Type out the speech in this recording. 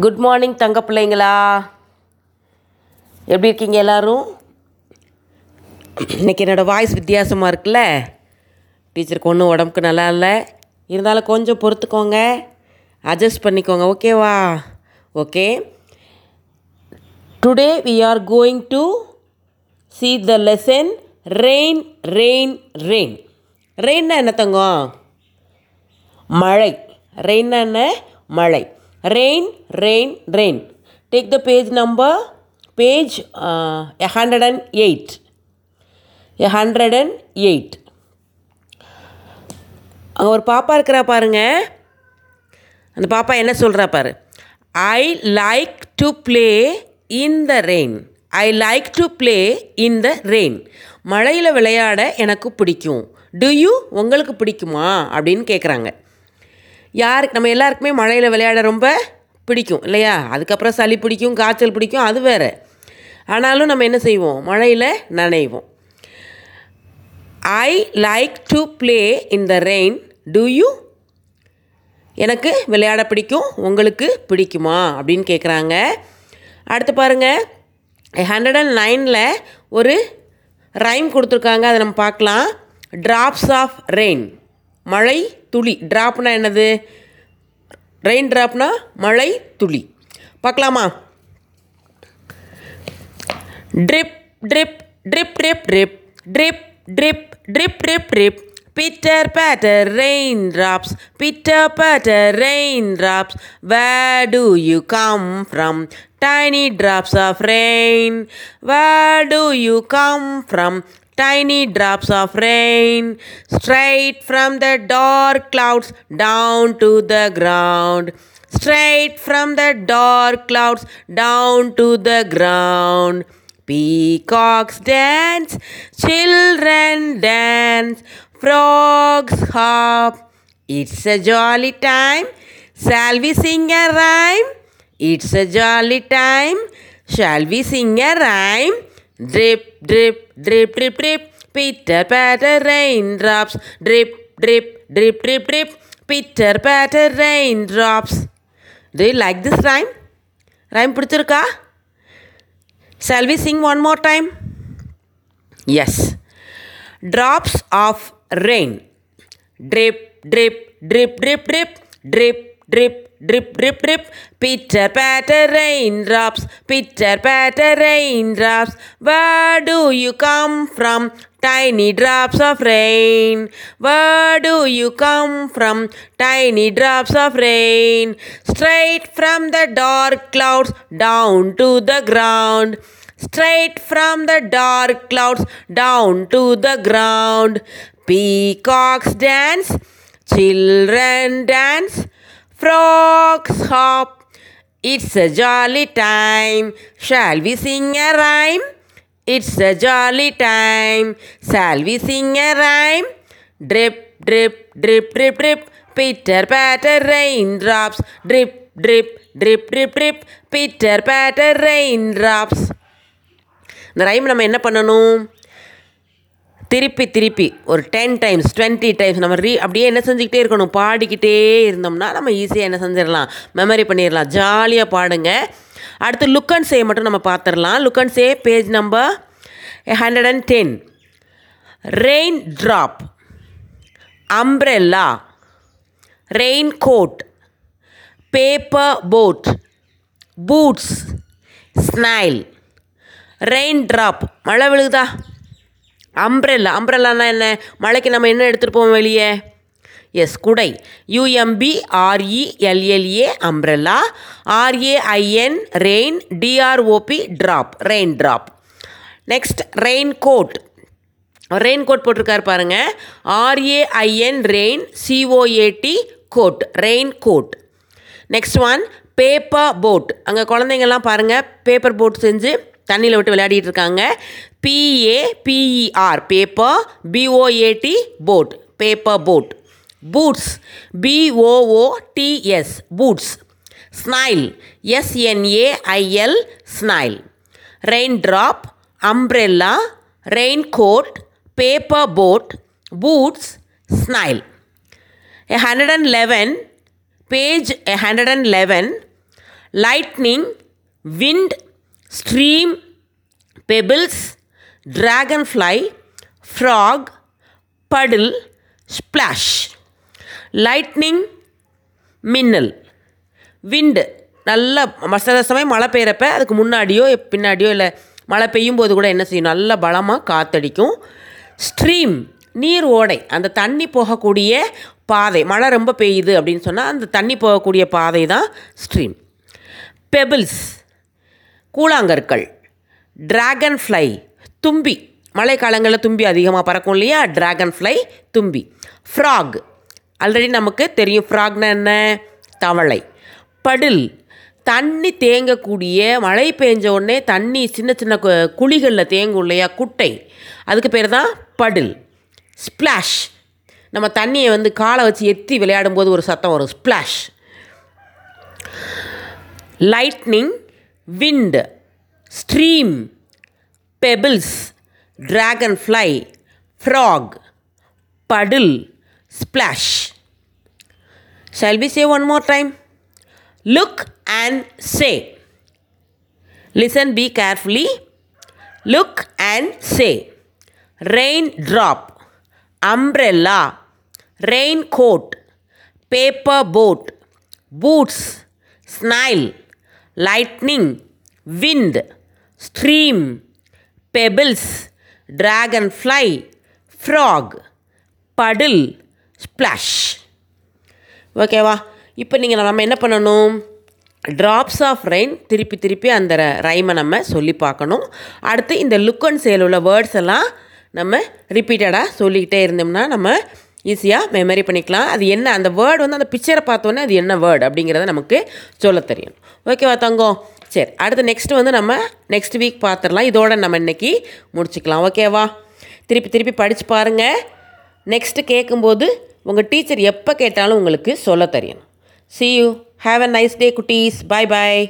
Good morning தங்க பிள்ளைங்களா. எப்படி இருக்கீங்க எல்லோரும்? இன்றைக்கி என்னோடய வாய்ஸ் வித்தியாசமாக இருக்குல்ல? டீச்சருக்கு ஒன்றும் உடம்புக்கு நல்லா இல்லை. இருந்தாலும் கொஞ்சம் பொறுத்துக்கோங்க. அட்ஜஸ்ட் பண்ணிக்கோங்க ஓகேவா okay today we are going to see the lesson rain rain rain ரெயின்னா என்ன தங்கம்? மழை. ரெயின் என்ன? மழை. Rain rain rain take the page number page hundred and eight hundred and eight அங்கே ஒரு பாப்பா இருக்கிறா பாருங்க. அந்த பாப்பா என்ன சொல்கிறா பாரு. I like to play in the rain I like to play in the rain மழையில் விளையாட எனக்கு பிடிக்கும். டு யூ உங்களுக்கு பிடிக்குமா? அப்படின்னு கேட்குறாங்க யாருக்கு நம்ம எல்லாருக்குமே மழையில் விளையாட ரொம்ப பிடிக்கும் இல்லையா? அதுக்கப்புறம் சளி பிடிக்கும் காய்ச்சல் பிடிக்கும் அது வேறு. ஆனாலும் நம்ம என்ன செய்வோம்? மழையில் நனைவோம். I like to play in the rain do you எனக்கு விளையாட பிடிக்கும் உங்களுக்கு பிடிக்குமா? அப்படின்னு கேட்குறாங்க அடுத்து பாருங்கள் ஹண்ட்ரட் அண்ட் நைனில் ஒரு ரைம் கொடுத்துருக்காங்க அதை நம்ம பார்க்கலாம். ட்ராப்ஸ் ஆஃப் ரெயின் மழை துளி ட்ராப்னா என்னது ரெயின் ட்ராப்னா மழை துளி பார்க்கலாமா drip drip drip drip drip drip drip drip drip drip pitter patter raindrops pitter patter raindrops where do you come from tiny drops of rain where do you come from Tiny drops of rain. Straight from the dark clouds down to the ground. Straight from the dark clouds down to the ground. Peacocks dance, children dance, frogs hop. It's a jolly time. Shall we sing a rhyme? It's a jolly time. Shall we sing a rhyme? Drip, drip, drip, drip, drip. Pitter patter raindrops. Drip, drip, drip, drip, drip. Pitter patter raindrops. Do you like this rhyme? Rhyme பிடிச்சிருக்கா Shall we sing one more time? Yes. Drops of rain. Drip, drip, drip, drip, drip, drip, drip, drip, drip, drip. Pitter patter raindrops, pitter patter raindrops. Where do you come from? Tiny drops of rain. Where do you come from? Tiny drops of rain. Straight from the dark clouds down to the ground. Straight from the dark clouds down to the ground. Peacocks dance, children dance, frogs hop. It's a jolly time. Shall we sing a rhyme? It's a jolly time. Shall we sing a rhyme? Drip, drip, drip, drip, drip. Pitter patter raindrops. Drip, drip, drip, drip, drip. Pitter patter raindrops. இந்த rhyme நம்ம என்ன பண்ணணும் திருப்பி திருப்பி ஒரு ten times twenty times நம்ம ரீ அப்படியே என்ன செஞ்சுக்கிட்டே இருக்கணும்? பாடிக்கிட்டே இருந்தோம்னா நம்ம ஈஸியாக என்ன செஞ்சிடலாம்? மெமரி பண்ணிடலாம். ஜாலியாக பாடுங்க. அடுத்து லுக் அண்ட் சே மட்டும் நம்ம பார்த்துடலாம் look and say page number hundred and ten raindrop umbrella raincoat paper boat boots snail raindrop மழை விழுகுதா? அம்ப்ரெல்லா அம்ப்ரெல்லானா என்ன? மழைக்கு நம்ம என்ன எடுத்துகிட்டு போவோம் வெளியே? எஸ் குடை. U M B R E L L A umbrella R A I N rain D R O P drop raindrop next raincoat raincoat போட்டிருக்காரு பாருங்க. R A I N rain C O A T coat raincoat next one paper boat அங்கே குழந்தைங்கள்லாம் பாருங்கள் paper boat செஞ்சு தண்ணியில் விட்டு விளையாடிட்டு இருக்காங்க. P A P E R paper B O A T boat paper boat boots B O O T S boots snail S N A I L snail raindrop umbrella raincoat paper boat boots snail A 111 page 111 lightning wind stream pebbles dragonfly frog puddle splash lightning மின்னல் wind நல்ல சில சமயம் மழை பெய்கிறப்ப அதுக்கு முன்னாடியோ பின்னாடியோ இல்லை மழை பெய்யும் போது கூட என்ன செய்யும்? நல்ல பலமாக காத்தடிக்கும். ஸ்ட்ரீம் நீர் ஓடை. அந்த தண்ணி போகக்கூடிய பாதை. மழை ரொம்ப பெய்யுது அப்படின்னு சொன்னால் அந்த தண்ணி போகக்கூடிய பாதை தான் ஸ்ட்ரீம் பெபிள்ஸ் கூழாங்கற்கள் டிராகன் ஃப்ளை தும்பி. மழைக்காலங்களில் தும்பி அதிகமாக பறக்கும் இல்லையா? டிராகன் ஃப்ளை தும்பி. ஃப்ராக் ஆல்ரெடி நமக்கு தெரியும் ஃப்ராக்னா என்ன? தவளை. படில். தண்ணி தேங்கக்கூடிய மழை பெஞ்ச உடனே தண்ணி சின்ன சின்ன கு- குழிகளில் தேங்கும் இல்லையா? குட்டை. அதுக்கு பேர் தான் படில். ஸ்ப்ளாஷ் நம்ம தண்ணியை வந்து காலை வச்சு எத்தி விளையாடும்போது ஒரு சத்தம் வரும். Splash lightning wind, stream, pebbles, dragonfly, frog, puddle, splash. Shall we say one more time? Look and say. Listen, be carefully. Look and say. Raindrop, umbrella, raincoat, paper boat, boots, snail. Lightning wind stream pebbles dragonfly frog puddle splash. ஓகேவா இப்போ நீங்கள் நம்ம என்ன பண்ணணும்? Drops of rain திருப்பி திருப்பி அந்த ரைமை நம்ம சொல்லி பார்க்கணும். அடுத்து இந்த லுக் அண்ட் சேல் உள்ள வேர்ட்ஸ் எல்லாம் நம்ம ரிப்பீட்டடாக சொல்லிக்கிட்டே இருந்தோம்னா நம்ம ஈஸியாக மெமரி பண்ணிக்கலாம். அது என்ன அந்த வேர்டு வந்து அந்த பிக்சரை பார்த்தோன்னே அது என்ன வேர்டு அப்படிங்கிறத நமக்கு சொல்ல தெரியும். ஓகேவா தங்கம்? சரி அடுத்து நெக்ஸ்ட் வந்து நம்ம நெக்ஸ்ட் வீக் பார்த்துடலாம். இதோட நம்ம இன்னைக்கு முடிச்சுக்கலாம். ஓகேவா திருப்பி திருப்பி படித்து பாருங்கள் நெக்ஸ்ட்டு கேட்கும்போது உங்கள் டீச்சர் எப்போ கேட்டாலும் உங்களுக்கு சொல்ல தெரியணும் see you have a nice day குட்டீஸ். Bye bye